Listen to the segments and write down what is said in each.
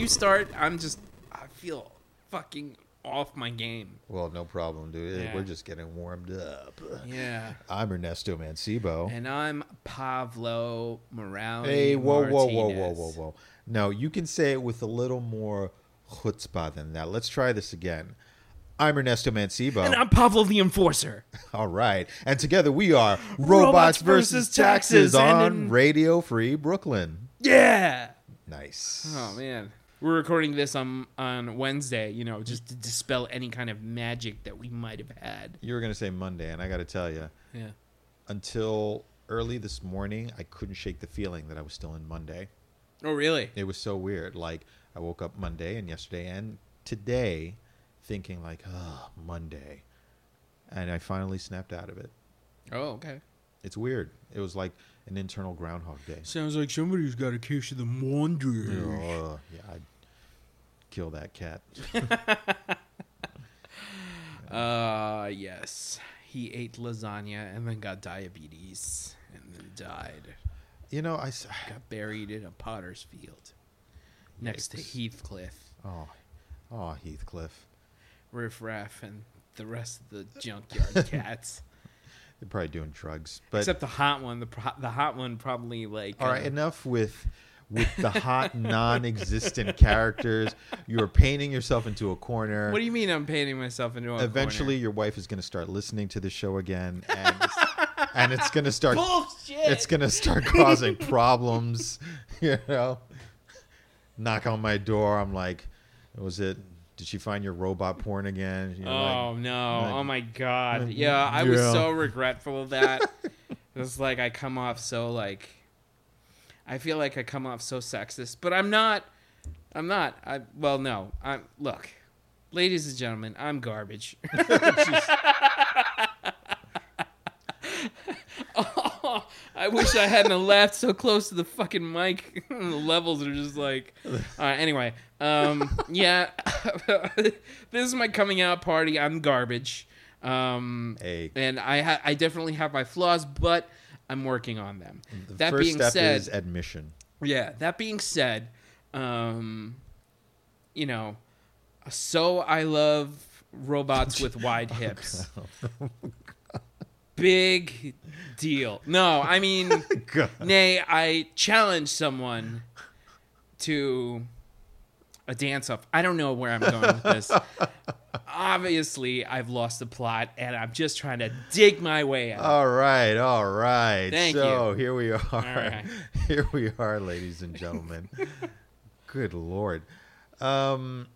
You start? I'm just. I feel fucking off my game. Well, no problem, dude. Yeah. We're just getting warmed up. Yeah. I'm Ernesto Mancebo. And I'm Pavlo Morales. Hey, whoa, whoa, whoa, whoa, whoa, whoa. No, you can say it with a little more chutzpah than that. Let's try this again. I'm Ernesto Mancebo. And I'm Pavlo the Enforcer. All right. And together we are Robots, Robots versus versus Taxes Taxes, on in- Radio Free Brooklyn. Yeah. Nice. Oh man. We're recording this on on Wednesday, you know, just to dispel any kind of magic that we might have had. You were going to say Monday, and I got to tell you, Yeah. until early this morning, I couldn't shake the feeling that I was still in Monday. Oh really? It was so weird. Like, I woke up Monday and yesterday and today thinking, like, oh, Monday. And I finally snapped out of it. Oh, okay. It's weird. It was like an internal Groundhog Day. Sounds like somebody's got a case of the wonder. Oh, yeah, I'd kill that cat. Uh yes. He ate lasagna and then got diabetes and then died. You know, I. s- Got buried in a potter's field next to Heathcliff, Oh, oh, Heathcliff. Riff Raff, and the rest of the junkyard cats. They're probably doing drugs. But Except the hot one. The pro- the hot one probably like. all right, uh, enough with with the hot, non-existent characters. You are painting yourself into a corner. what do you mean? I'm painting myself into a Eventually, your wife is going to start listening to the show again, and and it's going to start. bullshit? It's going to start causing problems. You know, knock on my door. I'm like, was it? Did she find your robot porn again? You're Oh like, no! like- oh my god! like, Yeah, I was yeah. so regretful of that. it's like I come off so like, I feel like I come off so sexist, but I'm not. I'm not. I well, no. I'm look, ladies and gentlemen, I'm garbage. Oh, oh, I wish I hadn't laughed so close to the fucking mic. the levels are just like. Uh, anyway, um, yeah, this is my coming out party. I'm garbage. Um, Hey. and I ha- I definitely have my flaws, but I'm working on them. The that first being step said, is admission. yeah. That being said, um, you know, so I love robots with wide hips. Big deal. No, I mean, nay, I challenge someone to a dance off. I don't know where I'm going with this. Obviously, I've lost the plot, and I'm just trying to dig my way out. All right, all right. Thank so here we are. right. Here we are, ladies and gentlemen. Good lord. Um,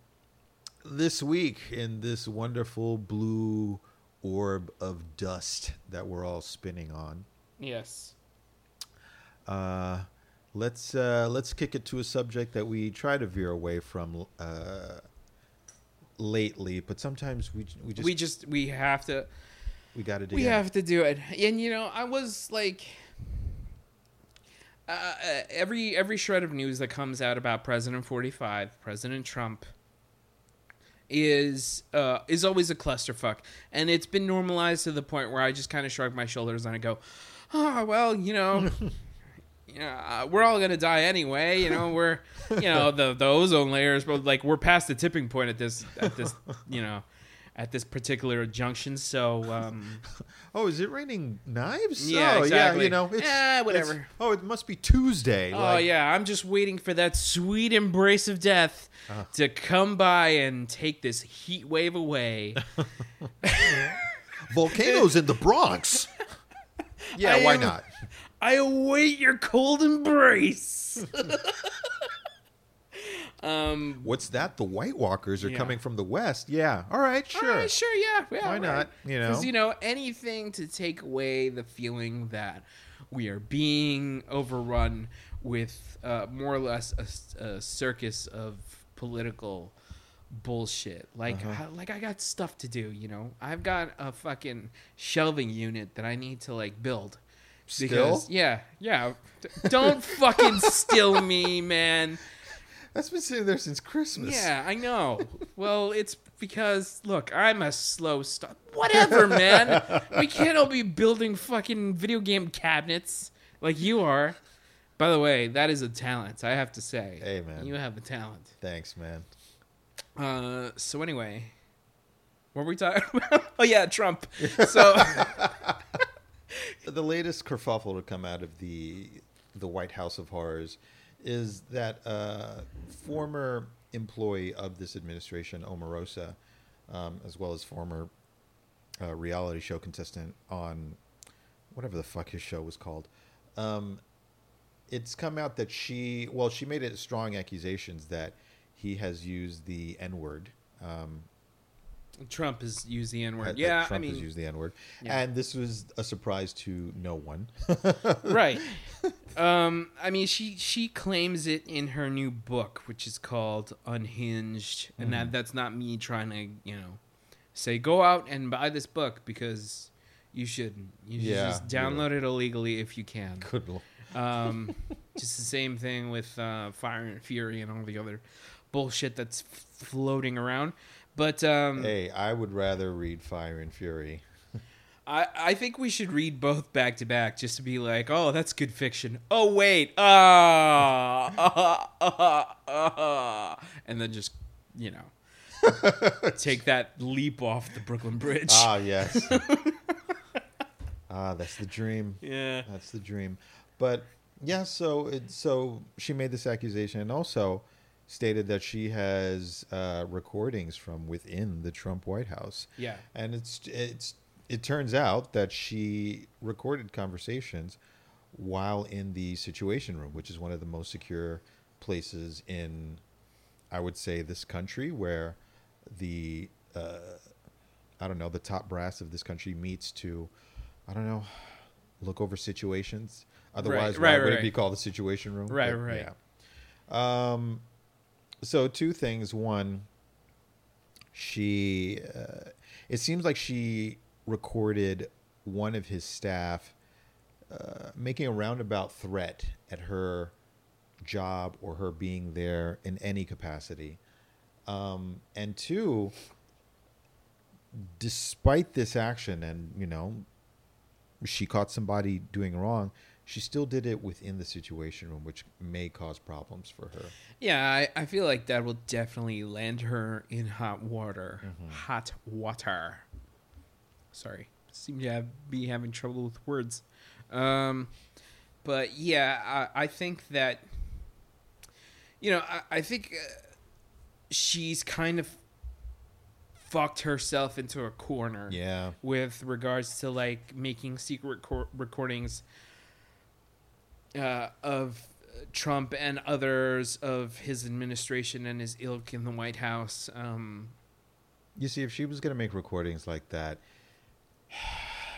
this week in this wonderful blue orb of dust that we're all spinning on, yes. uh, let's uh, let's kick it to a subject that we try to veer away from uh, lately, but sometimes we we just we just we have to we got to do we in. have to do it and you know i was like uh, uh, every every shred of news that comes out about president 45 president trump is uh is always a clusterfuck and it's been normalized to the point where i just kind of shrug my shoulders and i go oh well you know yeah, uh, we're all gonna die anyway. You know, we're, you know, the the ozone layers, but like we're past the tipping point at this at this, you know, at this particular junction. So, um, Oh, is it raining knives? Yeah, oh, exactly. Yeah, you know, it's, Eh, whatever. it's- oh, it must be Tuesday. oh like- yeah, I'm just waiting for that sweet embrace of death Uh. to come by and take this heat wave away. volcanoes in the Bronx. Yeah, I why am- not? I await your cold embrace. Um, What's that? The White Walkers are Yeah. coming from the west. Yeah, all right, sure. All right, sure, yeah, yeah. Why right. not? You know? 'Cause, you know, anything to take away the feeling that we are being overrun with uh, more or less a circus of political bullshit. Like, Uh-huh. I, like I got stuff to do. You know, I've got a fucking shelving unit that I need to like build. Still? yeah, yeah. Don't fucking still me, man. That's been sitting there since Christmas. Yeah, I know. Well, it's because look, I'm a slow start. Whatever, man. we can't all be building fucking video game cabinets like you are. By the way, that is a talent. I have to say. Hey, man. you have a talent. Thanks, man. Uh, so anyway, what were we talking about? oh yeah, Trump. So The latest kerfuffle to come out of the the White House of Horrors is that uh, former employee of this administration, Omarosa, um, as well as former uh, reality show contestant on whatever the fuck his show was called. Um, it's come out that she, well, she made it strong accusations that he has used the N word. Um, Trump has used the N word. Yeah, Trump I has used the N word, Yeah. and this was a surprise to no one. right. Um, I mean, she she claims it in her new book, which is called Unhinged, and Mm-hmm. that that's not me trying to you know say go out and buy this book because you shouldn't. You should Yeah, just download it illegally if you can. Good lord. Um, just the same thing with uh, Fire and Fury and all the other bullshit that's f- floating around. But um, Hey, I would rather read Fire and Fury. I, I think we should read both back to back just to be like, oh, that's good fiction. Oh wait, ah, ah, ah, ah, and then just you know take that leap off the Brooklyn Bridge. Ah, yes. ah, that's the dream. yeah, That's the dream. But yeah, so it, so she made this accusation and also stated that she has uh, recordings from within the Trump White House. yeah, and it's it's it turns out that she recorded conversations while in the situation room which is one of the most secure places in i would say this country where the uh, i don't know the top brass of this country meets to i don't know look over situations otherwise right, why would right. it be called the situation room Right, right. yeah um so two things. One she uh, it seems like she recorded one of his staff uh, making a roundabout threat at her job or her being there in any capacity. Um, and two despite this action and you know she caught somebody doing wrong she still did it within the situation room which may cause problems for her yeah. I, I feel like that will definitely land her in hot water. Hot water. Sorry, seem to have, be having trouble with words. Um, but yeah, I, I think that you know, I, I think uh, she's kind of fucked herself into a corner yeah with regards to like making secret cor- recordings uh, of Trump and others of his administration and his ilk in the White House. Um, You see, if she was going to make recordings like that,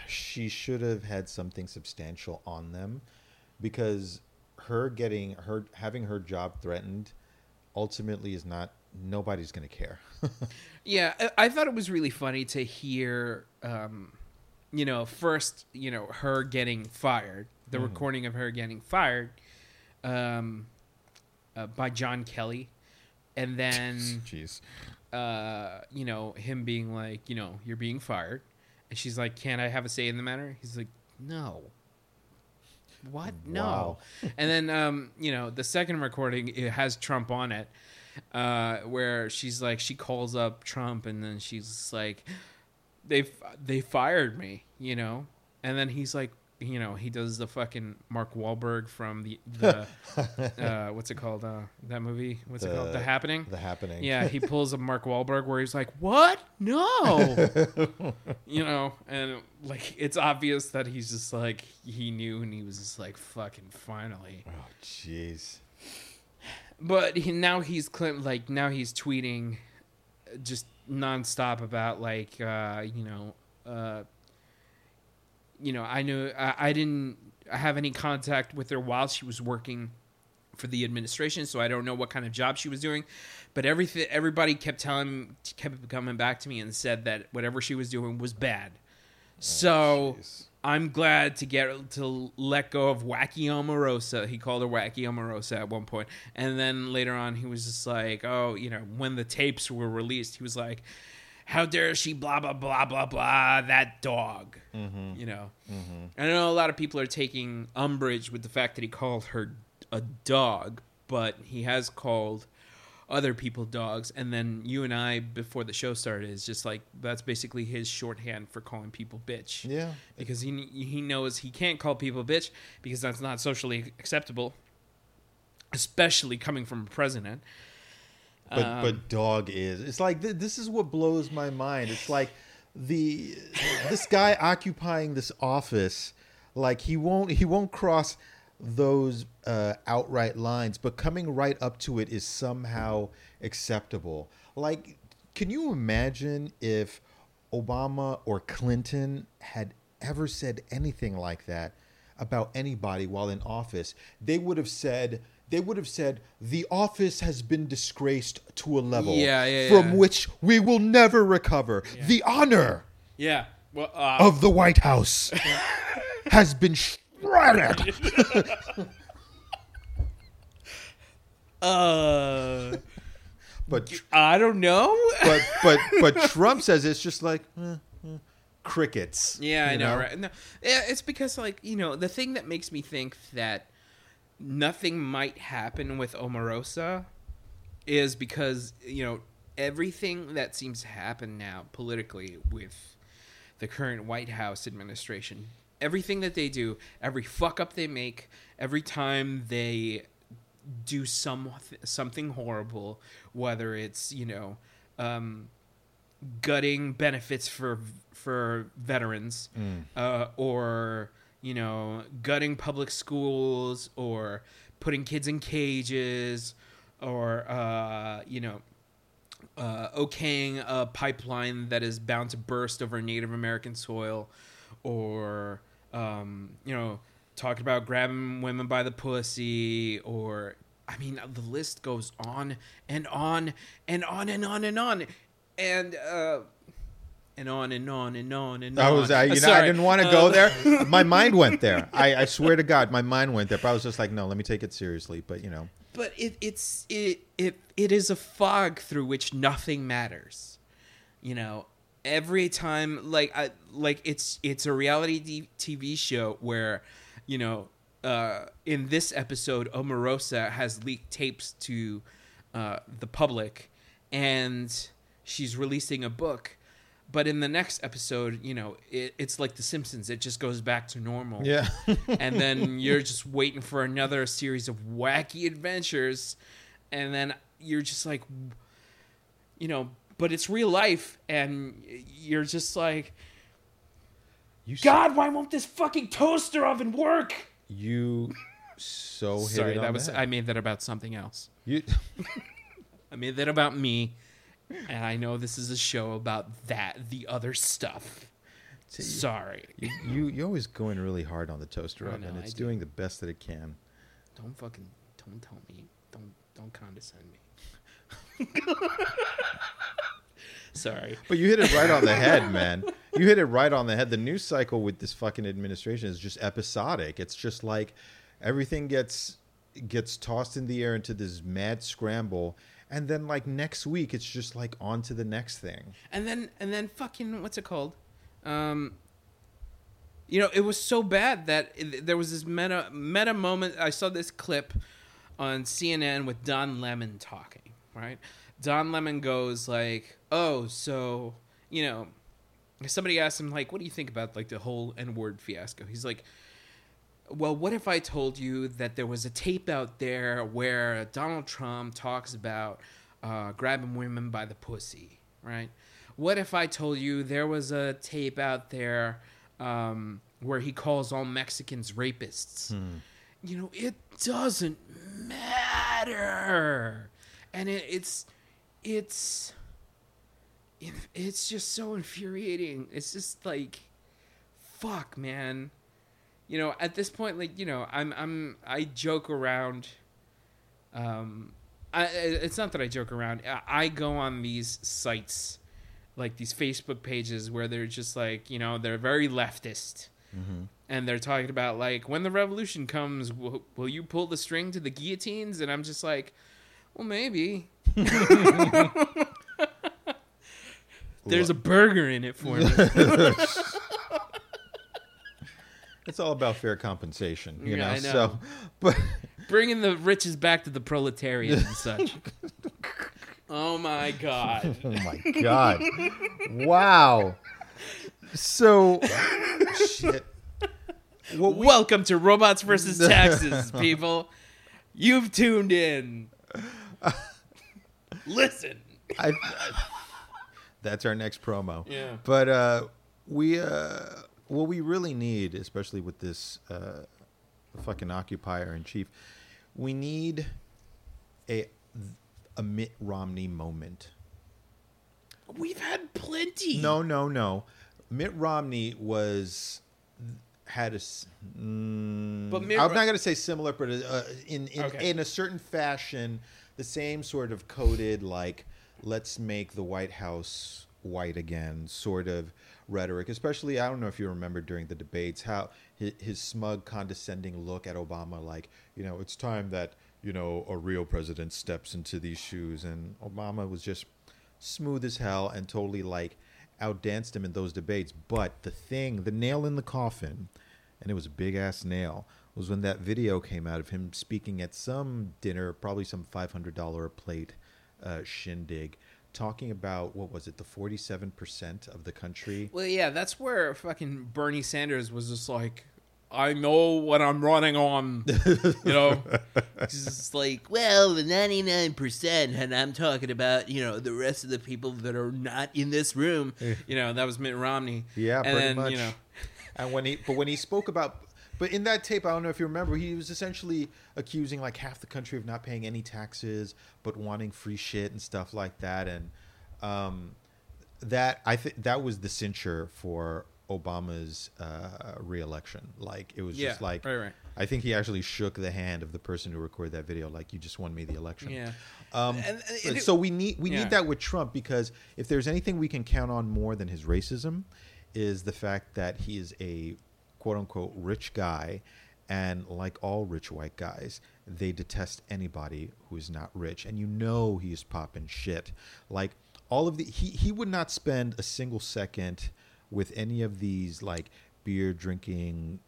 she should have had something substantial on them because her getting her having her job threatened ultimately is not nobody's going to care. Yeah, I, I thought it was really funny to hear, um, you know, first, you know, her getting fired, the recording of her getting fired um, uh, by John Kelly, and then, Jeez. uh, you know, him being like, you know, you're being fired, and she's like, "Can I have a say in the matter?" He's like, "No." What? No. Wow. and then, um, you know, the second recording it has Trump on it, uh, where she's like, she calls up Trump, and then she's like, "They they fired me," you know, and then he's like, you know, he does the fucking Mark Wahlberg from the the uh, what's it called? Uh, that movie? What's it called? The Happening. The happening. Yeah, he pulls a Mark Wahlberg where he's like, "What? No," you know, and like it's obvious that he's just like he knew, and he was just like, "Fucking finally." Oh, jeez. But he, now he's cl- like now he's tweeting just nonstop about like uh, you know uh, you know I knew I, I didn't have any contact with her while she was working for the administration, so I don't know what kind of job she was doing. But everything everybody kept telling kept coming back to me and said that whatever she was doing was bad. Oh, so jeez. I'm glad to get to let go of Wacky Omarosa. He called her Wacky Omarosa at one point, and then later on he was just like, "Oh, you know, when the tapes were released, he was like." How dare she? Blah blah blah blah blah. That dog, mm-hmm. you know. Mm-hmm. I know a lot of people are taking umbrage with the fact that he called her a dog, but he has called other people dogs. And then you and I, before the show started, is just like that's basically his shorthand for calling people bitch. Yeah. because he he knows he can't call people bitch because that's not socially acceptable, especially coming from a president. But Um, but dog is. It's like th- this is what blows my mind. It's like the this guy occupying this office, like he won't he won't cross those uh, outright lines, but coming right up to it is somehow acceptable. Like, can you imagine if Obama or Clinton had ever said anything like that about anybody while in office? They would have said they would have said the office has been disgraced to a level Yeah, yeah, from yeah. which we will never recover. The honor yeah, well, uh, of the White House has been shredded. uh, But I don't know. but but but Trump says it's just like eh, eh, crickets. Yeah, I you know, right? No, yeah, it's because like you know the thing that makes me think that nothing might happen with Omarosa is because you know everything that seems to happen now politically with the current White House administration, everything that they do, every fuck up they make, every time they do some something horrible, whether it's you know. Um, gutting benefits for for veterans uh, or you know gutting public schools or putting kids in cages or uh, you know uh, okaying a pipeline that is bound to burst over Native American soil, or um, you know, talking about grabbing women by the pussy, or I mean, the list goes on and on and on and on and on, and uh, and on and on and on and I on. was, I, you Uh, know, I didn't want to go Uh, there. My mind went there. I, I swear to God, my mind went there. But I was just like, no, let me take it seriously. But you know, but it, it's it it it is a fog through which nothing matters you know every time like I like it's it's a reality TV show where you know uh in this episode Omarosa has leaked tapes to uh the public and she's releasing a book but in the next episode you know it, it's like the simpsons. It just goes back to normal. Yeah, and then you're just waiting for another series of wacky adventures. And then you're just like you know but it's real life and you're just like you god why won't this fucking toaster oven work? You so hit sorry that was the i made that about something else. You, i made that about me and i know this is a show about that the other stuff sorry you, you, you're always going really hard on the toaster I oven. know, It's I do. doing the best that it can. don't fucking don't tell me don't don't condescend me sorry But you hit it right on the head, man. You hit it right on the head. The news cycle with this fucking administration is just episodic. It's just like everything gets gets tossed in the air into this mad scramble, and then like next week, it's just like on to the next thing. and then and then fucking what's it called? Um you know it was so bad that it, there was this meta meta moment. I saw this clip on cnn with don lemon talking right? Don lemon goes like oh so you know somebody asked him like what do you think about like the whole n-word fiasco? He's like well, what if I told you that there was a tape out there where Donald Trump talks about uh, grabbing women by the pussy, right? What if I told you there was a tape out there um, where he calls all Mexicans rapists? You know, it doesn't matter, and it, it's it's it, it's just so infuriating. It's just like, fuck, man you know at this point like you know i'm i'm i joke around um i it's not that i joke around. I, I go on these sites like these facebook pages where they're just like you know they're very leftist. And they're talking about like when the revolution comes will, will you pull the string to the guillotines? And i'm just like well maybe. There's a burger in it for me It's all about fair compensation, you Yeah, know. I know. So, but bringing the riches back to the proletariat and such. oh my god. Oh my god! wow. So, shit. We, Welcome to Robots versus Taxes, people. You've tuned in. Listen. I, that's our next promo. Yeah. But uh, we, uh, what we really need, especially with this uh, fucking occupier in chief, we need a a Mitt Romney moment. We've had plenty. No, no, no. Mitt Romney was had a. Mm, But Mitt I'm Ro- not going to say similar, but uh, in in, Okay. in a certain fashion, the same sort of coded like let's make the White House white again sort of rhetoric. Especially, I don't know if you remember during the debates how his, his smug, condescending look at Obama, like you know, it's time that you know a real president steps into these shoes, and Obama was just smooth as hell and totally like outdanced him in those debates. But the thing, the nail in the coffin, and it was a big ass nail, was when that video came out of him speaking at some dinner, probably some five hundred dollar plate uh, shindig, talking about what was it, the forty seven percent of the country. Well, yeah, that's where fucking Bernie Sanders was just like, I know what I'm running on. You know? It's just like, well, the 99%, and I'm talking about, you know, the rest of the people that are not in this room. You know, that was Mitt Romney. Yeah, and pretty then, much. you know, And when he, but when he spoke about, but in that tape, I don't know if you remember, he was essentially accusing like half the country of not paying any taxes, but wanting free shit and stuff like that. And um, that I think that was the censure for Obama's uh, reelection. Like it was Yeah, just like, right, right. I think he actually shook the hand of the person who recorded that video. Like you just won me the election. yeah. Um, And- and it- so we need we yeah. need that with Trump because if there's anything we can count on more than his racism, is the fact that he is a quote unquote rich guy, and like all rich white guys, they detest anybody who is not rich, and you know he is popping shit. Like all of the he he would not spend a single second with any of these like beer drinking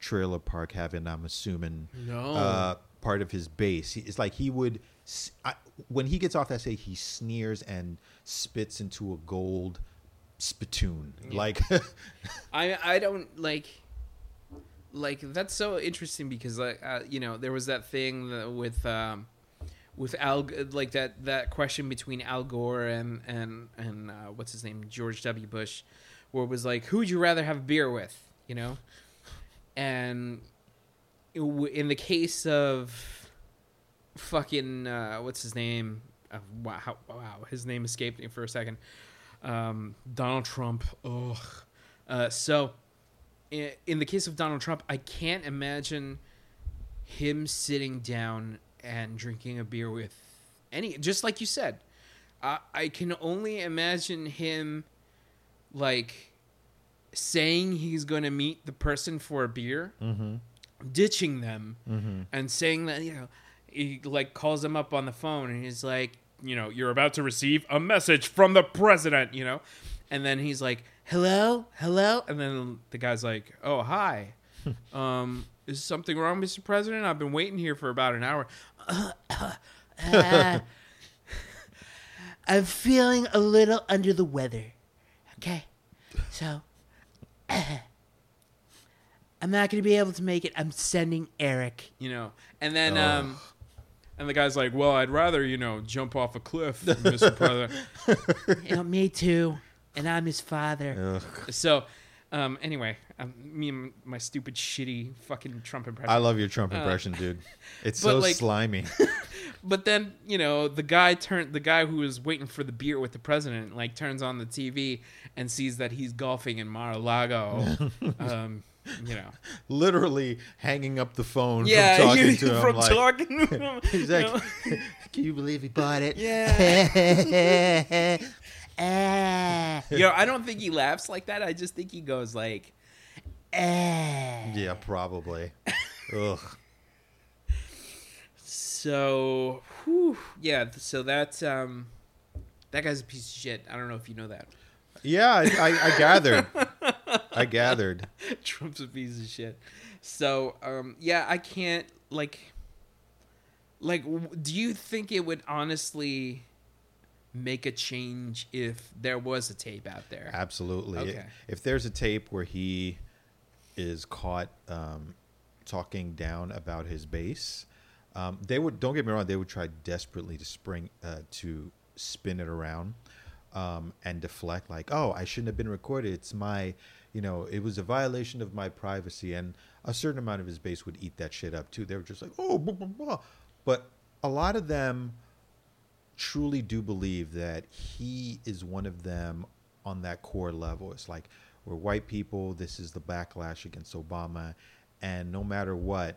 trailer park having I'm assuming No. uh, part of his base. He- It's like he would, s I when he gets off that stage, he sneers and spits into a gold spittoon. Like, I I don't like like that's so interesting because like uh, you know there was that thing with um with Al like that that question between Al Gore and and and uh, what's his name? George W. Bush where it was like who would you rather have beer with? You know? And in the case of fucking uh, what's his name? Uh, wow how, wow his name escaped me for a second. Um, Donald Trump uh, so in, the case of Donald Trump I can't imagine him sitting down and drinking a beer with any just like you said. I, I can only imagine him like saying he's going to meet the person for a beer mm-hmm, ditching them mm-hmm. and saying that you know he like calls them up on the phone and he's like you know you're about to receive a message from the president you know? And then he's like hello hello and then the guy's like oh hi um is something wrong mr president i've been waiting here for about an hour Uh, i'm feeling a little under the weather okay so I'm not going to be able to make it. I'm sending Eric, you know. And then Oh. um and the guy's like, "Well, I'd rather, you know, jump off a cliff, Mr. President." you know, me too. And I'm his father. Ugh. So, um anyway, um, me and my stupid shitty fucking Trump impression. I love your Trump Uh, impression, dude. It's but, so like- slimy. but then you know the guy turned the guy who was waiting for the beer with the president like turns on the TV and sees that he's golfing in Mar-a-Lago. um, you know, Literally hanging up the phone yeah, from talking you- to him. from like, talking to him. he's you like, know? "Can you believe he bought it?" Yeah. You know, I don't think he laughs like that. I just think he goes like, eh. Yeah, probably. Ugh. So, whew, yeah. So that's um, that guy's a piece of shit. I don't know if you know that. Yeah, I, I, I gathered. I gathered. Trump's a piece of shit. So, um, yeah, I can't like. like do you think it would honestly make a change if there was a tape out there Absolutely. Okay. If there's a tape where he is caught um, talking down about his base, um, they would. Don't get me wrong. They would try desperately to spring uh, to spin it around um, and deflect. Like, oh, I shouldn't have been recorded. It's my, you know, it was a violation of my privacy. And a certain amount of his base would eat that shit up too. They were just like, oh, blah, blah, blah. but a lot of them truly do believe that he is one of them on that core level. It's like we're white people. This is the backlash against Obama, and no matter what,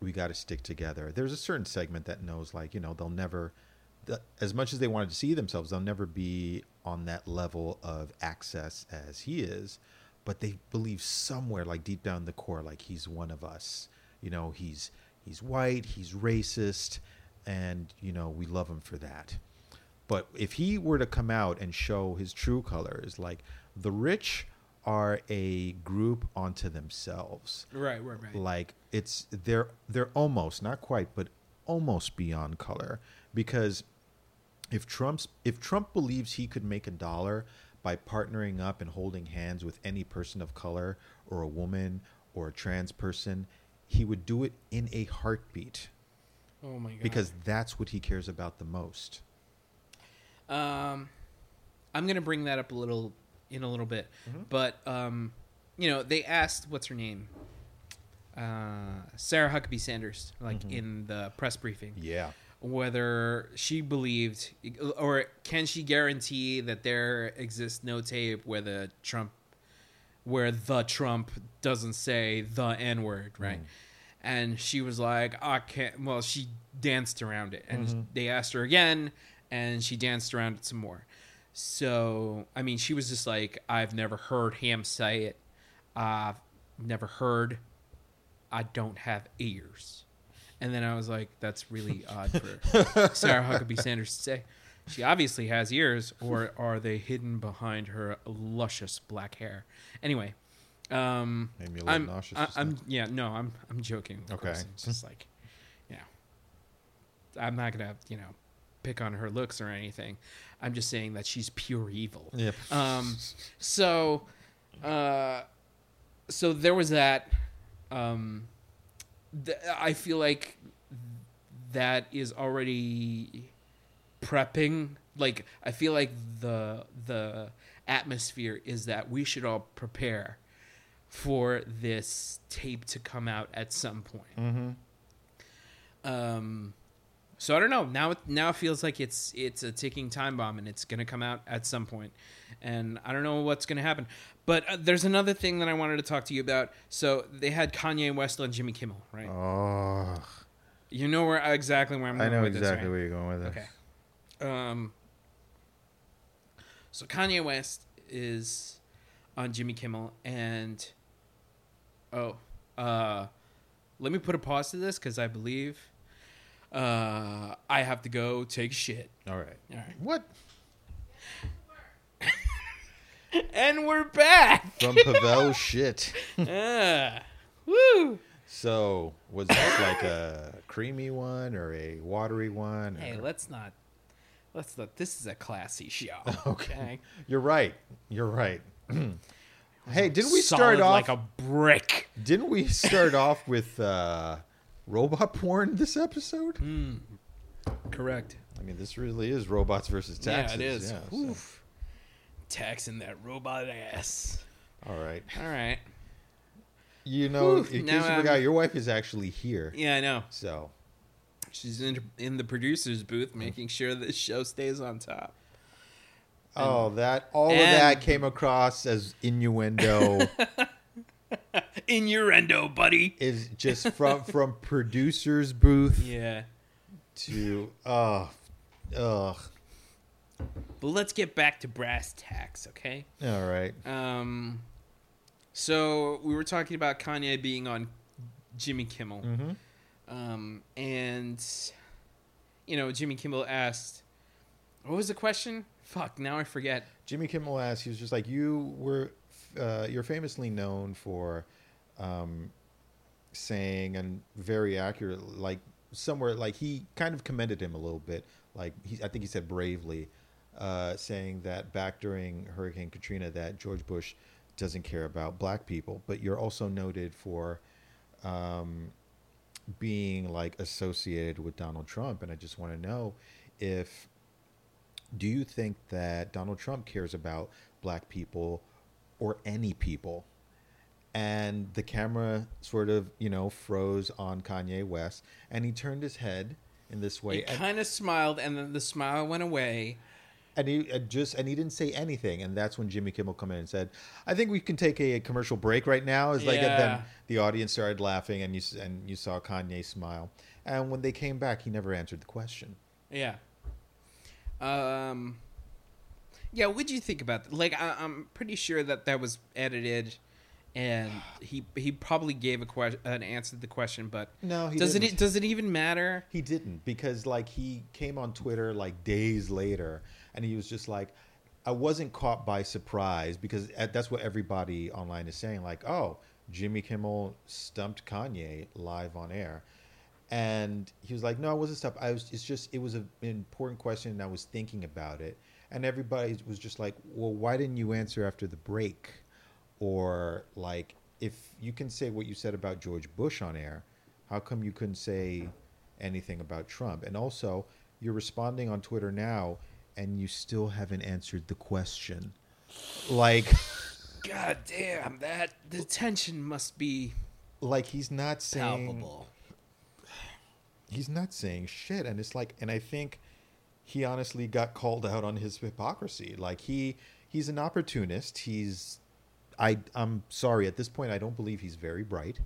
we got to stick together. There's a certain segment that knows, like you know, they'll never, as much as they wanted to see themselves, they'll never be on that level of access as he is. But they believe somewhere, like deep down the core, like he's one of us. You know, he's he's white, he's racist, and you know we love him for that. But if he were to come out and show his true colors, like the rich are a group onto themselves. right right right Like it's they're they're almost not quite, but almost beyond color because if Trump's if Trump believes he could make a dollar by partnering up and holding hands with any person of color or a woman or a trans person, he would do it in a heartbeat oh my god. Because that's what he cares about the most. Um, I'm gonna bring that up a little in a little bit, but um, you know, they asked what's her name, uh, Sarah Huckabee Sanders, like in the press briefing, Yeah. whether she believed or can she guarantee that there exists no tape where the Trump, where the Trump doesn't say the N word, right? And she was like, I can't. Well, she danced around it, and mm-hmm. they asked her again, and she danced around it some more. So, I mean, she was just like, I've never heard him say it. I've never heard. I don't have ears. And then I was like, that's really odd for Sarah Huckabee Sanders to say. She obviously has ears, or are they hidden behind her luscious black hair? Anyway, um, Made me a little I'm, nauseous I, am yeah, no, I'm, I'm joking. Okay. course. It's just like, you know, I'm not gonna, you know, pick on her looks or anything. I'm just saying that she's pure evil. Yep. Um, so, uh, so there was that. Um, th- I feel like that is already prepping. Like I feel like the the atmosphere is that we should all prepare for this tape to come out at some point. Mm-hmm. Um, so I don't know. Now, it- now it feels like it's it's a ticking time bomb, and it's gonna come out at some point. and I don't know what's gonna happen. But uh, there's another thing that I wanted to talk to you about. So they had Kanye West on Jimmy Kimmel, right? Oh, You know where exactly where I'm I know exactly this, right? where you're going with this. Okay. Um. So Kanye West is on Jimmy Kimmel, and oh, uh, let me put a pause to this because I believe uh, I have to go take a shit. All right. All right, What and we're back. from Pavlo's shit? Ah, woo! So was that like a creamy one or a watery one? Hey, or- let's not. Let's not. This is a classy show. Okay. You're right. You're right. hey, didn't we start off? like a brick? Didn't we start off with uh, robot porn this episode? Hmm. Correct. I mean, this really is robots versus taxes. Yeah, it is. Yeah, so- Oof. Taxing that robot ass. all right. All right. You know, Whew, in case you forgot, your wife is actually here. Yeah, I know. So She's in in the producer's booth, making sure this show stays on top. Oh, that all of that came across as innuendo Innuendo, buddy. is just from from producer's booth Yeah. to uh ugh. But let's get back to brass tacks, okay? All right. Um, so we were talking about Kanye being on Jimmy Kimmel, Mm-hmm. um, and you know Jimmy Kimmel asked, "What was the question?" Fuck, now I forget. Jimmy Kimmel asked, he was just like, you were, uh, you're famously known for um, saying and very accurate, like somewhere like he kind of commended him a little bit. Like he, I think he said bravely, uh, saying that back during Hurricane Katrina, that George Bush doesn't care about black people, but you're also noted for um, being like associated with Donald Trump, and I just want to know if do you think that Donald Trump cares about black people or any people? And the camera sort of, you know, froze on Kanye West, and he turned his head in this way, He kind of smiled, and then the smile went away. and he uh, just and he didn't say anything. And that's when Jimmy Kimmel come in and said, "I think we can take a, commercial break right now." It's like and Yeah. then the audience started laughing, and you and you saw Kanye smile. And when they came back, he never answered the question. Yeah. Um. Yeah, what'd you think about that? Like, I, I'm pretty sure that that was edited, and he he probably gave a question, an answer to the question, but No, he does didn't. it does it even matter? He didn't because like he came on Twitter like days later and he was just like I wasn't caught by surprise because that's what everybody online is saying like oh Jimmy Kimmel stumped Kanye live on air and he was like no I wasn't stumped I was it's just it was a, an important question and I was thinking about it and everybody was just like well why didn't you answer after the break or like if you can say what you said about George Bush on air, how come you couldn't say anything about Trump? And also, you're responding on Twitter now, and you still haven't answered the question. Like, God damn, that the tension must be like he's not saying palpable. He's not saying shit, and it's like, and I think he honestly got called out on his hypocrisy. Like he he's an opportunist. He's I I'm sorry at this point I don't believe he's very bright,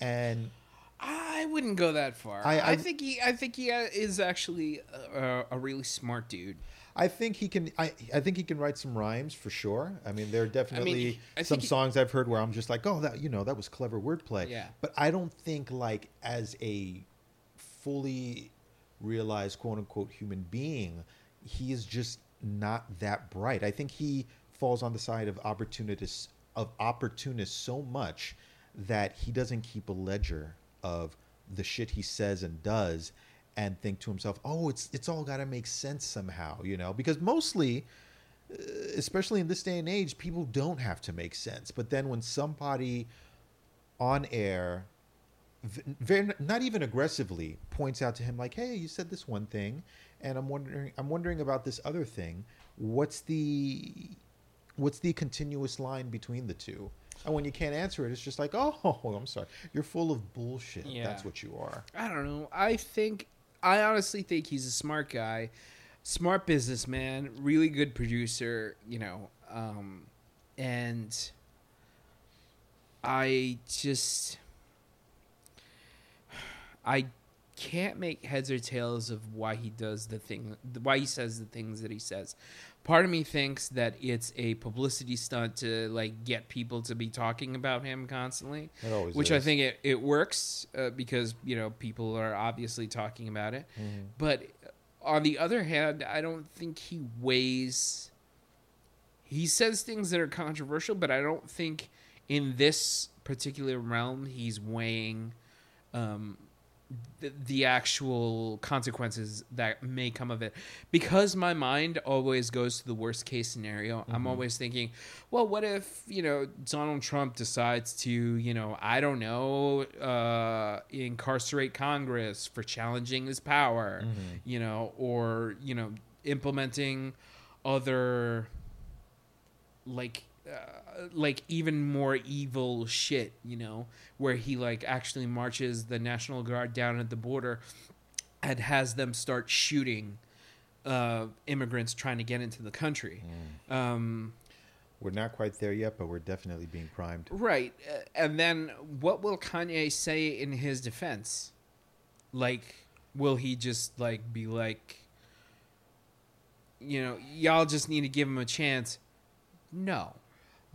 and I wouldn't go that far. I- I, I- think he I think he uh, is actually a, a really smart dude. I think he can. I I think he can write some rhymes for sure. I mean, there are definitely I some he- songs I've heard where I'm just like, oh, that you know, that was clever wordplay. Yeah. But I don't think like as a fully realized quote unquote human being, he is just not that bright. I think he falls on the side of opportunists of opportunists so much that he doesn't keep a ledger of the shit he says and does and think to himself, "Oh, it's it's all got to make sense somehow," you know? Because mostly uh, especially in this day and age, people don't have to make sense. But then when somebody on air, very, not even aggressively, points out to him like, "Hey, you said this one thing, and I'm wondering, I'm wondering about this other thing. What's the, what's the continuous line between the two? And when you can't answer it, it's just like, "Oh, I'm sorry, you're full of bullshit. Yeah. That's what you are." I don't know. I think I honestly think he's a smart guy, smart businessman, really good producer, you know. Um, and I just I can't make heads or tails of why he does the thing, why he says the things that he says. Part of me thinks that it's a publicity stunt to like get people to be talking about him constantly It always which I think it, it works uh, because you know people are obviously talking about it. Mhm. But on the other hand, I don't think he weighs. He says things that are controversial, but I don't think in this particular realm he's weighing um, the, the actual consequences that may come of it. Because my mind always goes to the worst case scenario. I'm always thinking, well, what if you know Donald Trump decides to you know I don't know uh, incarcerate Congress for challenging his power, you know, or you know implementing other like uh, like even more evil shit, you know, where he like actually marches the National Guard down at the border and has them start shooting uh, immigrants trying to get into the country. Um, We're not quite there yet, but we're definitely being primed. right. Uh, and then what will Kanye say in his defense? Like, will he just like be like, you know, y'all just need to give him a chance? No.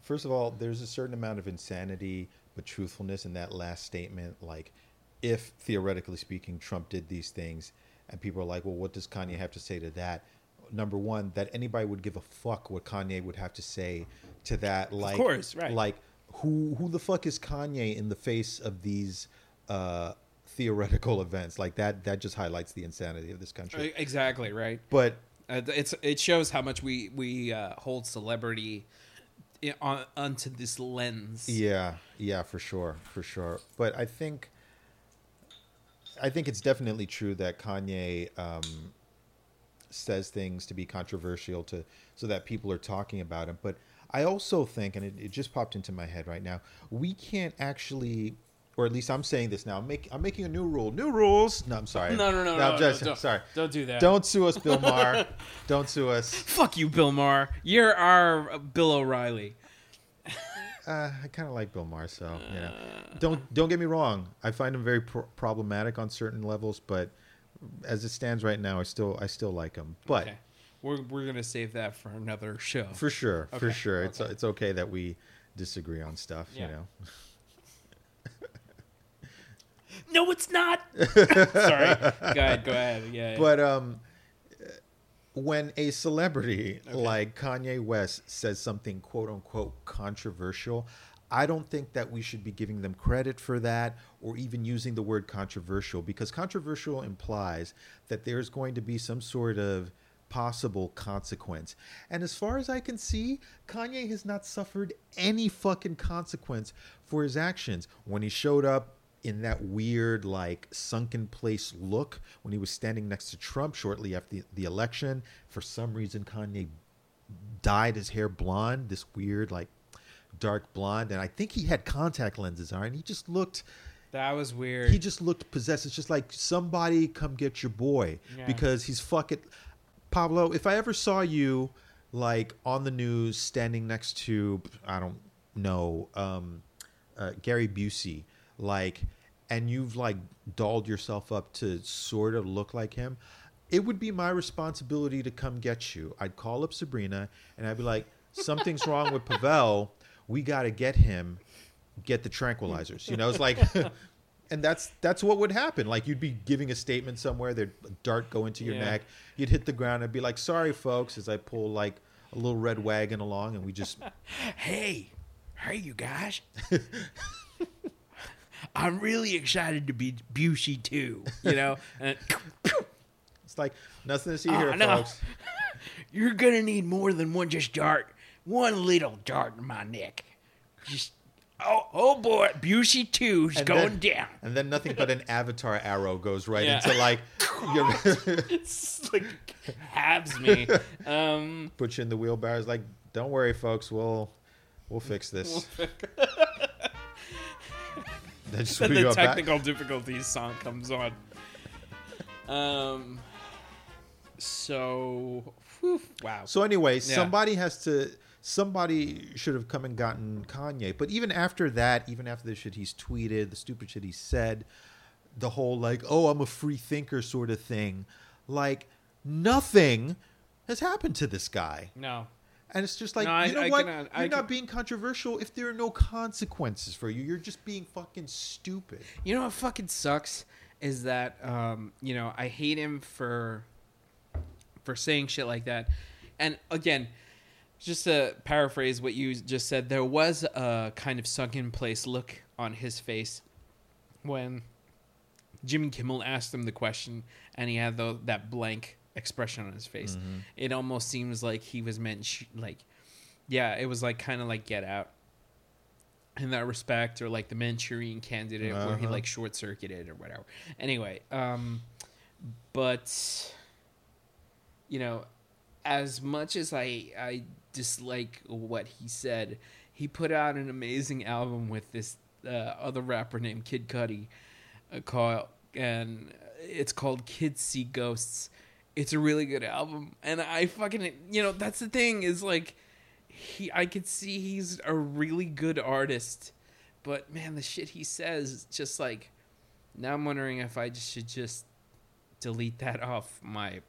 First of all, there's a certain amount of insanity but truthfulness in that last statement. Like, if theoretically speaking, Trump did these things, and people are like, well, what does Kanye have to say to that? Number one, that anybody would give a fuck what Kanye would have to say to that. Like, course, right. Like, who who the fuck is Kanye in the face of these uh, theoretical events like that that just highlights the insanity of this country exactly right. but Uh, it's it shows how much we we uh, hold celebrity on onto this lens. yeah yeah for sure for sure but i think i think it's definitely true that kanye um says things to be controversial to so that people are talking about him but i also think and it, it just popped into my head right now we can't actually or at least i'm saying this now i'm, make, I'm making a new rule new rules no i'm sorry No, no, no, no, I'm no, just don't, sorry Don't do that. don't sue us bill maher don't sue us Fuck you, Bill Maher. You're our uh, Bill O'Reilly. Uh, I kind of like Bill Maher, so you know. Don't don't get me wrong. I find him very pro- problematic on certain levels, but as it stands right now, I still I still like him. But Okay. We're we're gonna save that for another show. for sure, for Okay, sure, it's okay. it's okay that we disagree on stuff. Yeah. You know. no, it's not. Sorry. Go ahead. Go ahead. Yeah. yeah. But um, when a celebrity like Kanye West says something quote unquote controversial, I don't think that we should be giving them credit for that or even using the word controversial because controversial implies that there's going to be some sort of possible consequence. And as far as I can see, Kanye has not suffered any fucking consequence for his actions. When he showed up in that weird like sunken place look when he was standing next to Trump shortly after the, the election. For some reason, Kanye dyed his hair blonde, this weird like dark blonde, and I think he had contact lenses on. And he just looked, that was weird. he just looked possessed. It's just like somebody come get your boy Yeah. because he's fucking Pablo. If I ever saw you like on the news standing next to I don't know um, uh, Gary Busey, like, and you've like dolled yourself up to sort of look like him. It would be my responsibility to come get you. I'd call up Sabrina and I'd be like, something's wrong with Pavlo. We got to get him, get the tranquilizers. You know, it's like, and that's that's what would happen. Like you'd be giving a statement somewhere, there'd a dart go into your Yeah. neck, you'd hit the ground, and be like, "Sorry, folks," as I pull like a little red wagon along, and we just hey, hey, you guys. I'm really excited to be Bushy too. You know, and it's like nothing to see Oh, here, no. folks. you're gonna need more than one just dart. One little dart in my neck. Just oh oh boy, Bushy two's And going then- down. And then nothing but an avatar arrow goes right Yeah. into like your It's like halves me. Um, put you in the wheelbarrows. Like, don't worry, folks, we'll we'll fix this. That's then the technical difficulties song comes on. Um. So, whew, wow. So anyway, Yeah. somebody has to. Somebody should have come and gotten Kanye. But even after that, even after the shit he's tweeted, the stupid shit he said, the whole like, "Oh, I'm a free thinker" sort of thing, like nothing has happened to this guy. No. And it's just like, No, I- you know I what? cannot- You're I not being controversial if there are no consequences for you. You're just being fucking stupid. You know what fucking sucks is that um, you know I hate him for for saying shit like that. And again, just to paraphrase what you just said, there was a kind of sunken place look on his face when Jimmy Kimmel asked him the question, and he had the, that blank expression on his face. It almost seems like he was meant sh- like, yeah, it was like kind of like Get Out in that respect, or like the Manchurian Candidate, where he Uh-huh. like short circuited or whatever. Anyway, um, but you know, as much as I I dislike what he said, he put out an amazing album with this uh, other rapper named Kid Cudi, uh, called and it's called Kids See Ghosts. It's a really good album, and I fucking you know that's the thing is like he I could see he's a really good artist, but man, the shit he says is just like now I'm wondering if I just should just delete that off my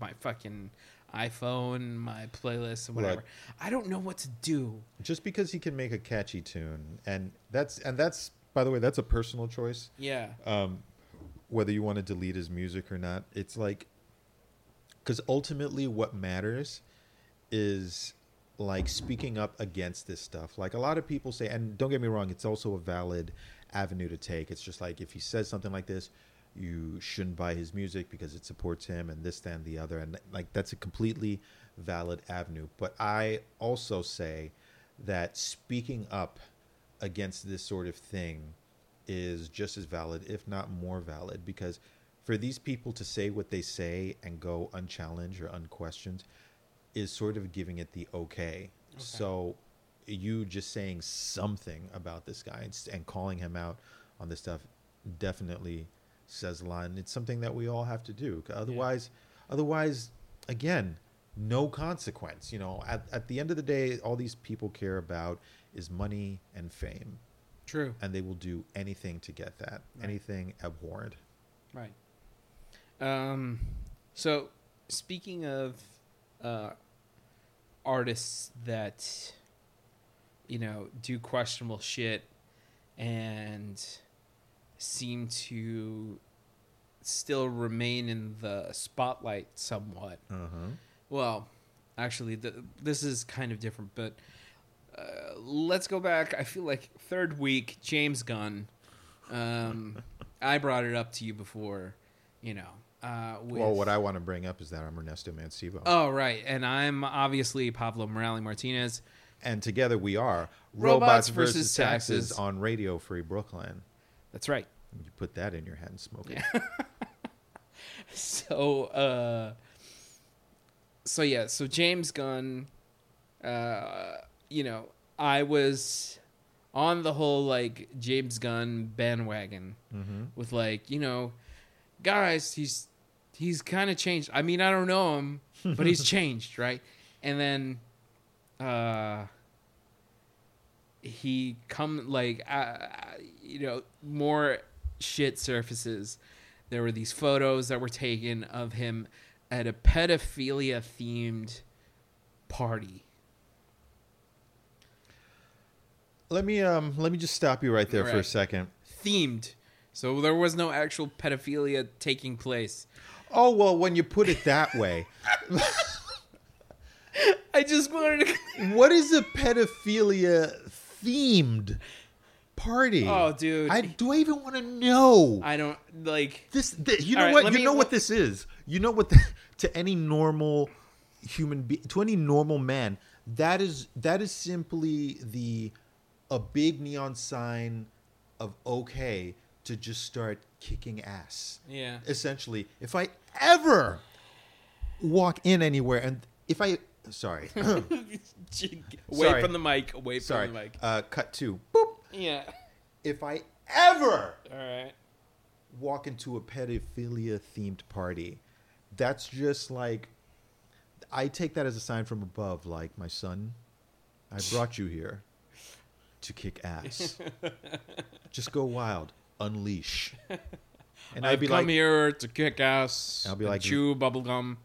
my fucking iPhone, my playlist, or whatever. Look. I don't know what to do. Just because he can make a catchy tune, and that's and that's by the way, that's a personal choice. Yeah. um, whether you want to delete his music or not. It's like, because ultimately, what matters is like speaking up against this stuff. Like a lot of people say, and don't get me wrong, it's also a valid avenue to take. It's just like if he says something like this, you shouldn't buy his music because it supports him and this, that, and the other. And like that's a completely valid avenue. But I also say that speaking up against this sort of thing is just as valid, if not more valid, because for these people to say what they say and go unchallenged or unquestioned is sort of giving it the okay. So you just saying something about this guy and, and calling him out on this stuff definitely says a lot and it's something that we all have to do otherwise otherwise again no consequence you know at, at the end of the day all these people care about is money and fame True. and they will do anything to get that Right. anything abhorrent Right. Um. So speaking of uh, artists that you know do questionable shit and seem to still remain in the spotlight somewhat. uh-huh Well, actually, th- this is kind of different, but uh, let's go back. I feel like third week, James Gunn. Um, I brought it up to you before, you know. Uh, with, well what i want to bring up is that i'm ernesto mancibo Oh, right. And I'm obviously Pavlo Morales Martinez. and together we are Robots versus Taxes. on radio free brooklyn That's right. you put that in your head and smoke it So, uh, so yeah, so James Gunn, uh, you know, I was on the whole like James Gunn bandwagon mm-hmm. with like, you know, guys, he's he's kind of changed. I mean, I don't know him, but he's changed, right? And then, uh, he come like, uh, you know, more shit surfaces. There were these photos that were taken of him at a pedophilia themed party. let me um let me just stop you right there for a second Themed. So there was no actual pedophilia taking place. Oh well when you put it that way I just wanted to. what is a pedophilia themed party Oh, dude. i do i even want to know I don't like. this, th- you know right, what you me- know what this is you know what the, to any normal human being, to any normal man that is that is simply the a big neon sign of okay to just start kicking ass Yeah. essentially if i ever walk in anywhere and if i sorry away Sorry. from the mic. Away from sorry the mic. uh cut to boop Yeah. if i ever All right. walk into a pedophilia themed party that's just like i take that as a sign from above like my son i brought you here to kick ass just go wild unleash and I've i'd be come like here to kick ass. I'll be and like- chew bubblegum,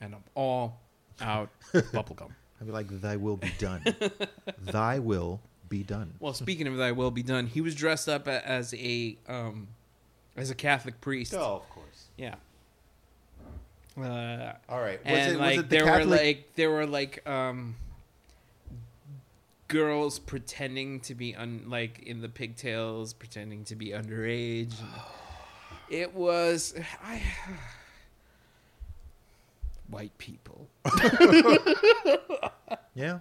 and I'm all out bubblegum. i'd be like thy will be done thy will be done Well, speaking of thy will be done, he was dressed up as a um, as a Catholic priest. Oh, of course Yeah. Uh, all right was and it, like it the there Catholic? were like there were like um girls pretending to be un like in the pigtails pretending to be underage it was i white people yeah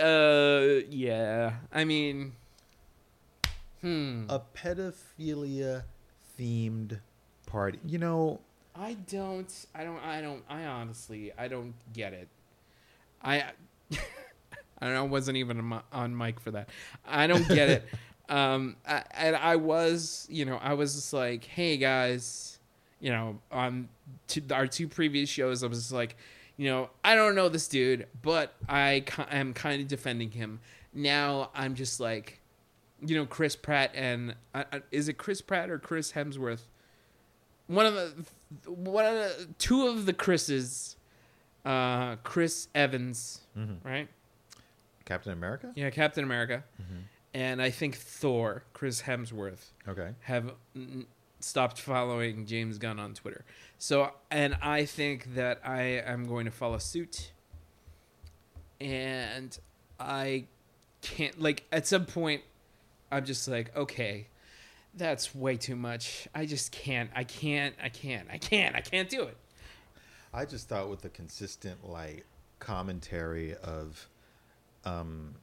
uh yeah i mean hmm a pedophilia themed party you know I don't. I don't. I don't. I honestly, I don't get it. I, I don't know. I wasn't even on mi- mic for that. I don't get it. um, I, and I was, you know, I was just like, hey guys, you know, on two, our two previous shows, I was just like, you know, I don't know this dude, but I am kind of defending him. Now I'm just like, you know, Chris Pratt and uh, uh, is it Chris Pratt or Chris Hemsworth? one of the one of the two of the Chris's, uh, Chris Evans, Mhm. right? Captain america Yeah, Captain America, Mhm. and I think Thor, Chris Hemsworth, okay have mm, stopped following James Gunn on Twitter. So, and I think that I am going to follow suit, and I can't like at some point I'm just like, okay, that's way too much. I just can't. I can't. I can't. I can't. I can't do it. I just thought with the consistent like commentary of um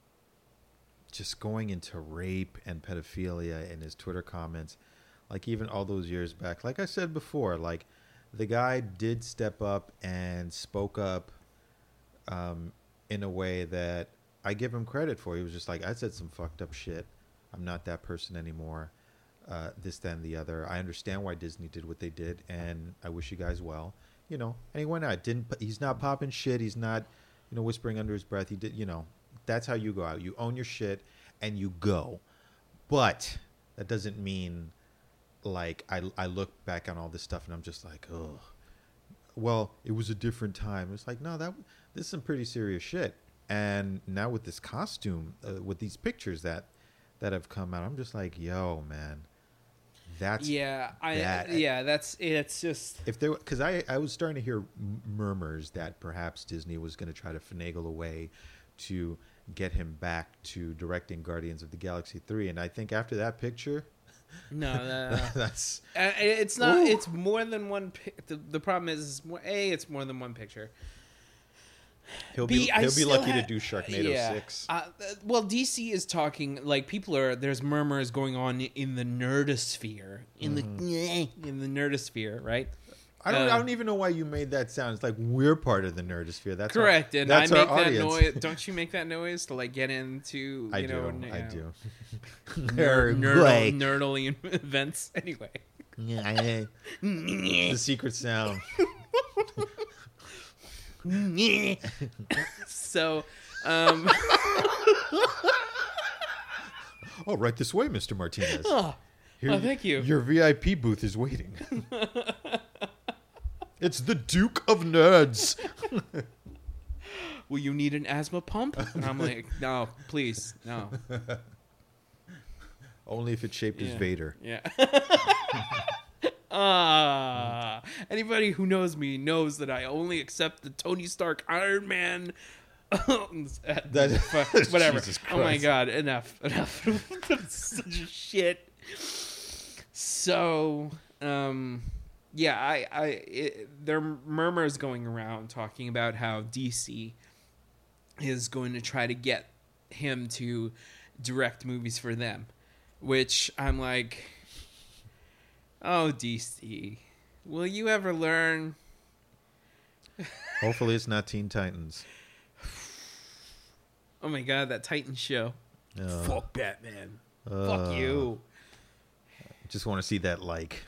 just going into rape and pedophilia in his Twitter comments, like even all those years back, like I said before, like the guy did step up and spoke up um, in a way that I give him credit for. He was just like, I said some fucked up shit. I'm not that person anymore. Uh, this, and the other. I understand why Disney did what they did, and I wish you guys well. You know, and he went out. Didn't he's not popping shit. He's not, you know, whispering under his breath. He did. You know, that's how you go out. You own your shit and you go. But that doesn't mean like I I look back on all this stuff and I'm just like, oh, well, it was a different time. It's like, no, that this is some pretty serious shit. And now with this costume, uh, with these pictures that that have come out, I'm just like, yo, man, that's yeah, I that- yeah, that's it's just if there because I I was starting to hear murmurs that perhaps Disney was going to try to finagle a way to get him back to directing Guardians of the Galaxy 3 and I think after that picture no. no, no. that's Uh, it's not. Ooh. It's more than one. Pi- the, the problem is, more, a. It's more than one picture. he'll be he'll be lucky ha- to do Sharknado yeah. 6. Uh, uh, well, DC is talking like people are. There's murmurs going on in the nerdosphere, in the in the nerdosphere, right? I don't uh, I don't even know why you made that sound. It's like we're part of the nerdosphere. That's our- Correct, and that's I our make that noise. Don't you make that noise to like get into? You I know, do. I do. Nerd, nerdle, nerdly events. Anyway, the secret sound. so um, Oh, right this way, Mr. Martinez. oh, Here- oh, thank you. Your VIP booth is waiting. It's the Duke of Nerds. will you need an asthma pump? And I'm like, no, please, no. Only if it's shaped as Yeah. Vader. Yeah. Ah, anybody who knows me knows that I only accept the Tony Stark Iron Man. That- whatever. Jesus oh my Christ. god! Enough. Enough. Such a shit. So, um, yeah, I, I, it, there are murmurs going around talking about how DC is going to try to get him to direct movies for them, which I'm like, oh DC, will you ever learn? Hopefully, it's not Teen Titans. Oh my god, that Titan show. Uh, Fuck Batman. uh, Fuck you. I Just want to see that, like,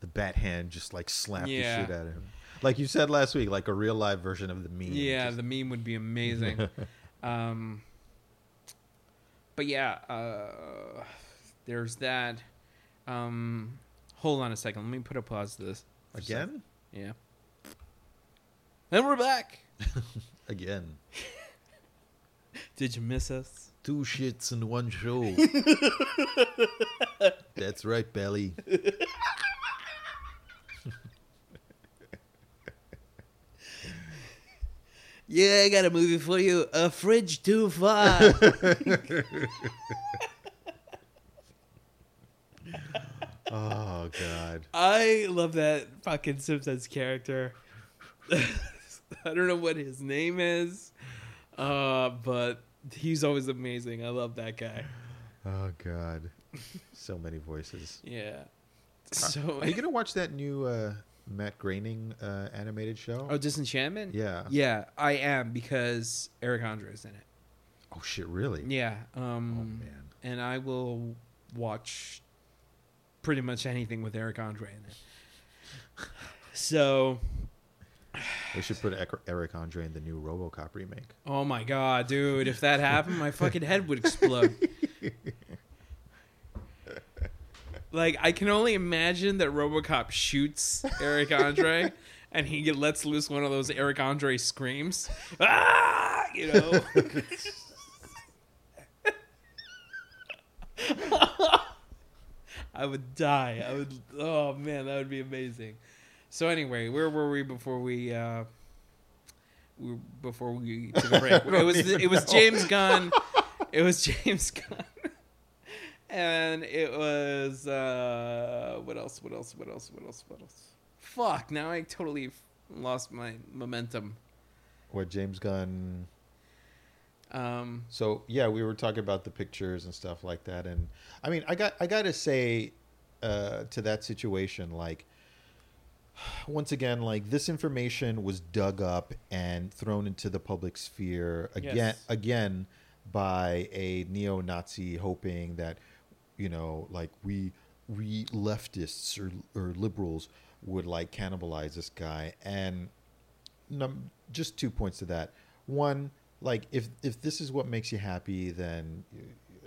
the bat hand just, like, slap Yeah. the shit out of him. Like you said last week, like a real live version of the meme. Yeah, Just- the meme would be amazing. um, but yeah, uh, there's that. Um, hold on a second. Let me put a pause to this. again? Yeah. And we're back. Again. Did you miss us? Two shits in one show. That's right, Belly. Yeah, I got a movie for you. A Fridge Too Far. Oh God. I love that fucking Simpsons character. I don't know what his name is, uh, but he's always amazing. I love that guy. Oh God. So many voices. Yeah. So, Are you gonna watch that new uh, Matt Groening uh, animated show? oh, Disenchantment. yeah. Yeah, I am because Eric Andre is in it. Oh shit! Really? Yeah. Oh Um, man. and I will watch pretty much anything with Eric Andre in it. So, They should put Eric Andre in the new RoboCop remake. oh my god, dude, if that happened, my fucking head would explode. like I can only imagine that RoboCop shoots Eric Andre and he lets loose one of those Eric Andre screams. Ah, you know. I would die. I would. Oh man, that would be amazing. So anyway, where were we before we? uh we, before we took a break, it was it was. James Gunn. It was James Gunn. And it was uh, what else? What else? What else? What else? What else? Fuck! Now I totally lost my momentum. What James Gunn? Um, So yeah, we were talking about the pictures and stuff like that, and I mean, I got I got to say uh, to that situation, like once again, like this information was dug up and thrown into the public sphere again, Yes. again by a neo-Nazi, hoping that you know, like we we leftists or or liberals would like cannibalize this guy, and num- just two points to that. One, like if if this is what makes you happy, then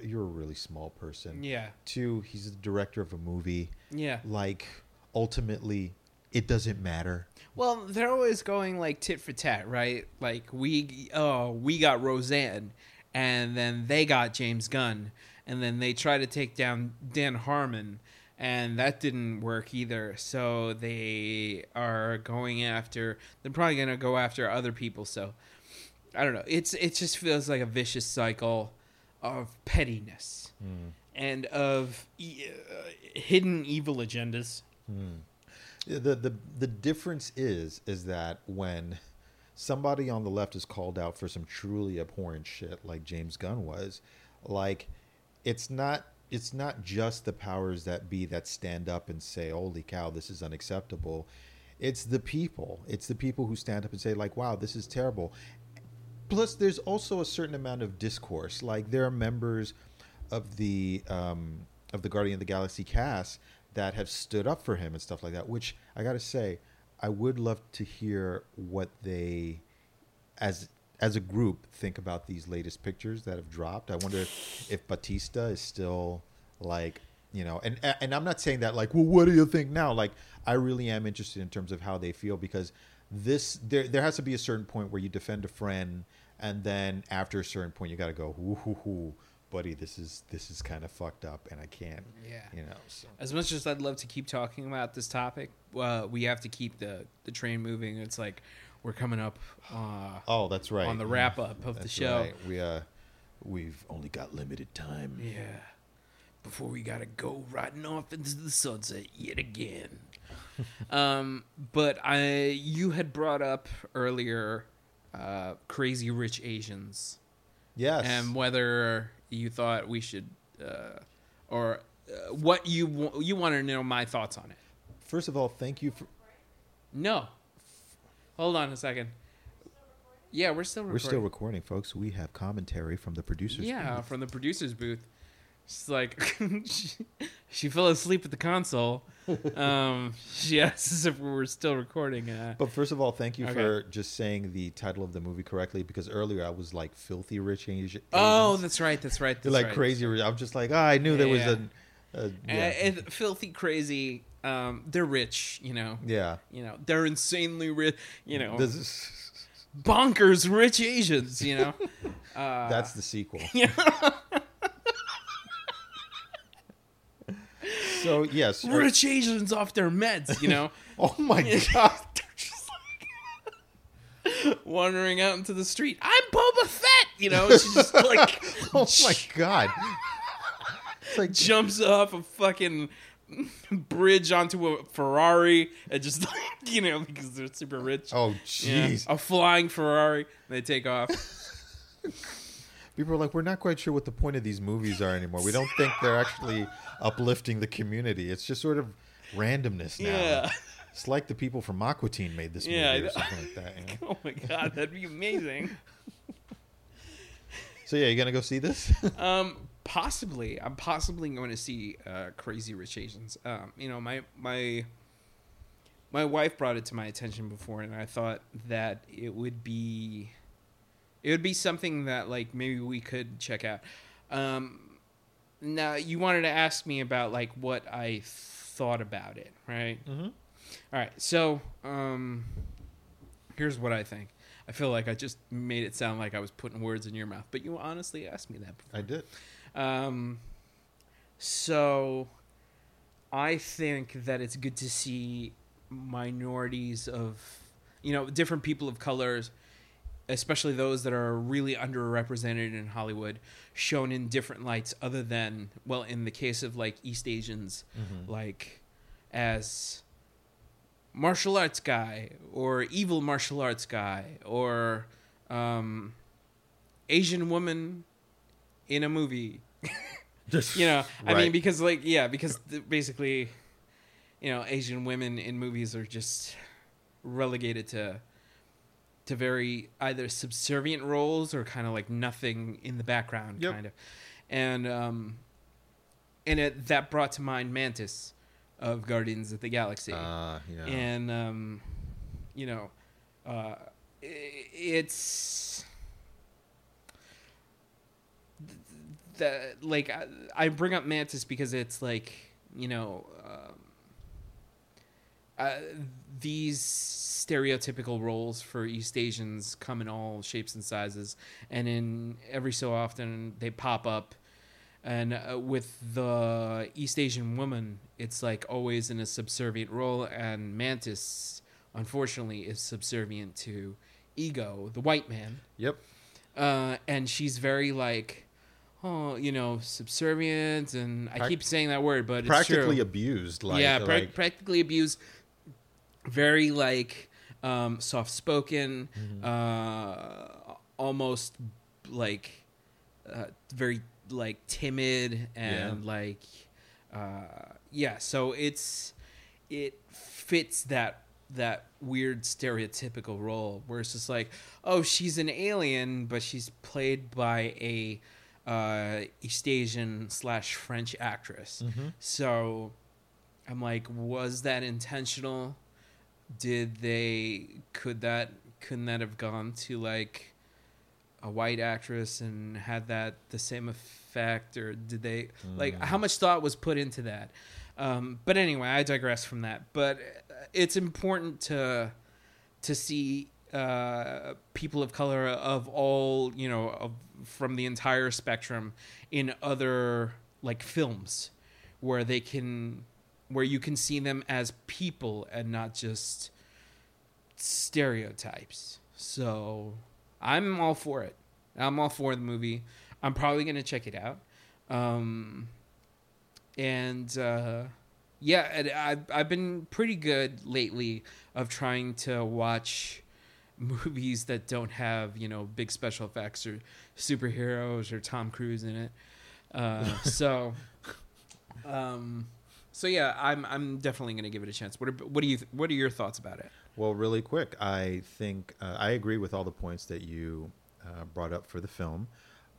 you're a really small person. yeah, Two, he's the director of a movie. yeah. Like ultimately, it doesn't matter. Well, they're always going like tit for tat, right? Like we, oh, we got Roseanne, and then they got James Gunn, and then they try to take down Dan Harmon, and that didn't work either. So they are going after. They're probably gonna go after other people. So I don't know. It's it just feels like a vicious cycle of pettiness and of e- uh, hidden evil agendas. The the the difference is is that when somebody on the left is called out for some truly abhorrent shit like James Gunn was, like it's not it's not just the powers that be that stand up and say, "Holy cow, this is unacceptable." It's the people. It's the people who stand up and say like, "Wow, this is terrible." Plus there's also a certain amount of discourse. Like there are members of the um, of the Guardian of the Galaxy cast that have stood up for him and stuff like that. Which I got to say, I would love to hear what they, as as a group, think about these latest pictures that have dropped. I wonder if Batista is still like you know, and and I'm not saying that like, well, what do you think now? Like, I really am interested in terms of how they feel because this there there has to be a certain point where you defend a friend, and then after a certain point, you got to go, hoo hoo hoo, buddy, this is this is kind of fucked up, and I can't, Yeah. you know. So. As much as I'd love to keep talking about this topic, uh, we have to keep the, the train moving. It's like we're coming up uh, Oh, that's right. on the wrap up of the show. right. We uh, we've only got limited time. Yeah. Before we gotta go riding off into the sunset yet again. um, but I, you had brought up earlier, uh, crazy rich Asians, Yes. and whether you thought we should, uh, or uh, what you you wanted to know my thoughts on it. First of all, thank you for. No. Hold on a second. Yeah, we're still recording. We're still recording, folks. We have commentary from the producers. Yeah, booth. from the producer's booth. She's like, she, she fell asleep at the console. Um, she asked us if we were still recording. Uh, But first of all, thank you Okay. for just saying the title of the movie correctly because earlier I was like filthy rich Asian. oh, that's right. That's right. That's like right. crazy. rich. I'm just like, ah, I knew there was Yeah. a. a Uh, yeah. and filthy crazy. Um, they're rich. You know. yeah. You know. They're insanely rich. You know. This is, bonkers rich Asians. You know. Uh, that's the sequel. yeah. So yes. are- rich Asians off their meds. You know. Oh my god. They're just like wandering out into the street. I'm Boba Fett, you know. she's just like Oh my god. It's like jumps off a fucking bridge onto a Ferrari and just like you know because they're super rich. Oh Yeah. jeez. a flying Ferrari. They take off. People are like, we're not quite sure what the point of these movies are anymore. We don't think they're actually uplifting the community. It's just sort of randomness now. Yeah. It's like the people from Aqua Teen made this movie Yeah, or something like that. you know? Oh my god, that'd be amazing. So yeah, you gonna go see this? Um, possibly. I'm possibly going to see uh, Crazy Rich Asians. Um, you know, my my my wife brought it to my attention before, and I thought that it would be it would be something that like maybe we could check out. Um, now you wanted to ask me about like what I thought about it, right? mm-hmm. All right, so um, here's what I think. I feel like I just made it sound like I was putting words in your mouth, but you honestly asked me that before. I did. Um, so I think that it's good to see minorities of, you know, different people of colors especially those that are really underrepresented in Hollywood, shown in different lights other than well, in the case of like East Asians, like as martial arts guy or evil martial arts guy or um, Asian woman in a movie. Just you know, I mean, because like yeah, because th- basically, you know, Asian women in movies are just relegated to to very either subservient roles or kind of like nothing in the background, Yep. kind of, and um, and it that brought to mind Mantis of Guardians of the Galaxy Uh, yeah. and um, you know, uh, i- it's the like I, I bring up Mantis because it's like you know um, uh, these stereotypical roles for East Asians come in all shapes and sizes, and in every so often they pop up. And uh, with the East Asian woman, it's like always in a subservient role, and Mantis, unfortunately, is subservient to Ego, the white man Yep. uh, and she's very like, oh, you know, subservient, and I Prac- keep saying that word, but Practically abused. Like, yeah, pra- like practically abused. Very like um, soft spoken, Mm-hmm. uh, almost like uh, very like timid and like uh, yeah. So it's it fits that that weird stereotypical role where it's just like oh she's an alien but she's played by a uh, East Asian slash French actress. So I'm like, was that intentional? Did they could that couldn't that have gone to like a white actress and had that the same effect or did they like how much thought was put into that? Um, but anyway, I digress from that. But it's important to to see uh, people of color of all you know of, from the entire spectrum in other like films where they can where you can see them as people and not just stereotypes. So i'm all for it. I'm all for the movie. I'm probably to check it out. Um and uh yeah I've, I've been pretty good lately of trying to watch movies that don't have you know big special effects or superheroes or tom cruise in it uh, so um so yeah i'm i'm definitely going to give it a chance what are, what do you what are your thoughts about it Well, really quick, I think uh, I agree with all the points that you uh, brought up for the film.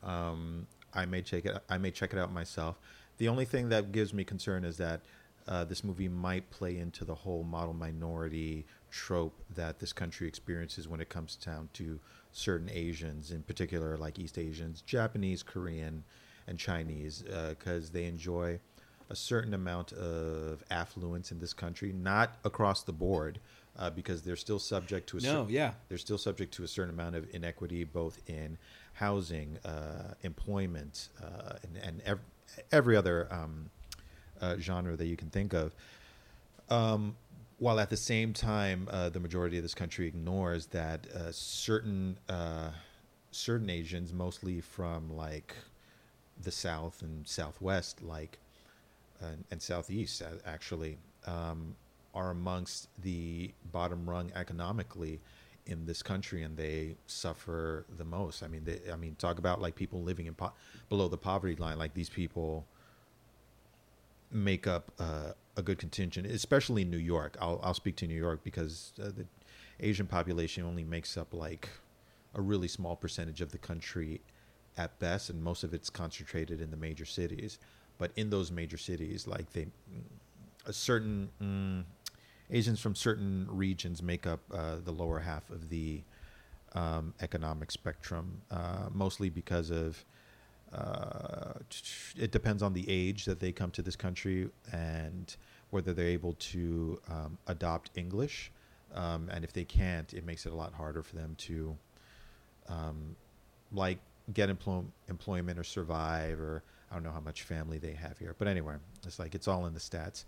Um, I may check it. I may check it out myself. The only thing that gives me concern is that uh, this movie might play into the whole model minority trope that this country experiences when it comes down to certain Asians, in particular, like East Asians, Japanese, Korean, and Chinese, because they enjoy a certain amount of affluence in this country, not across the board, uh, because they're still subject to a cer- No, yeah. they're still subject to a certain amount of inequity, both in housing, uh, employment, uh, and, and ev- every other um, uh, genre that you can think of. Um, while at the same time, uh, the majority of this country ignores that uh, certain uh, certain Asians, mostly from like the South and Southwest, like and, and Southeast, uh, actually, um, are amongst the bottom rung economically in this country, and they suffer the most. I mean, they, I mean, talk about like people living in po- below the poverty line. Like these people make up uh, a good contingent, especially in New York. I'll I'll speak to New York because uh, the Asian population only makes up like a really small percentage of the country at best, and most of it's concentrated in the major cities. But in those major cities, like they, a certain mm, Asians from certain regions make up uh, the lower half of the um, economic spectrum, uh, mostly because of uh, it depends on the age that they come to this country and whether they're able to um, adopt English. Um, and if they can't, it makes it a lot harder for them to, um, like, get employ- employment or survive, or I don't know how much family they have here. But anyway, it's like it's all in the stats.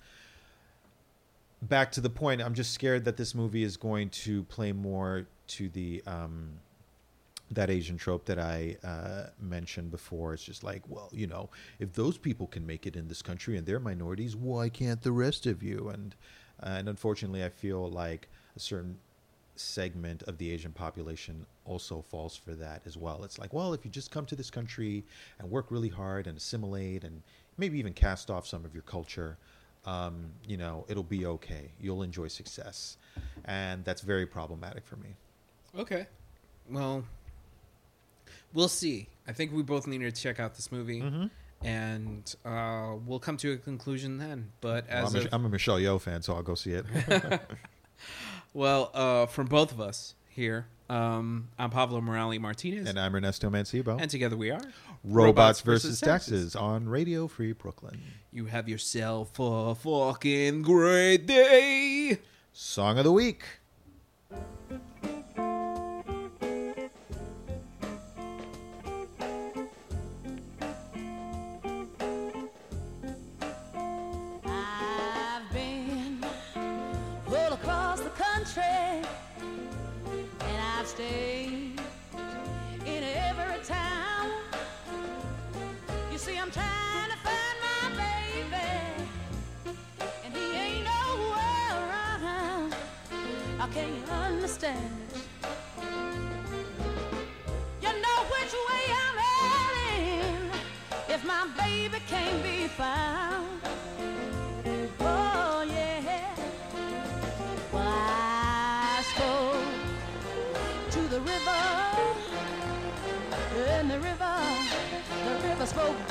Back to the point, I'm just scared that this movie is going to play more to the um, that Asian trope that I uh, mentioned before. It's just like, well, you know, if those people can make it in this country and they're minorities, why can't the rest of you? And and unfortunately, I feel like a certain segment of the Asian population also falls for that as well. It's like, well, if you just come to this country and work really hard and assimilate and maybe even cast off some of your culture, um, you know, it'll be okay. You'll enjoy success. And that's very problematic for me. Okay. Well, we'll see. I think we both need to check out this movie, Mm-hmm. and uh, we'll come to a conclusion then. But Well, as I'm, a, I'm a Michelle Yeoh fan, so I'll go see it. well, uh, from both of us here, um, I'm Pavlo Morales Martinez, and I'm Ernesto Mancibo. and together we are Robots, versus taxes on Radio Free Brooklyn. You have yourself a fucking great day. Song of the week. Understand. You know which way I'm heading if my baby can't be found. Oh yeah. Well, I spoke to the river, and the river, the river spoke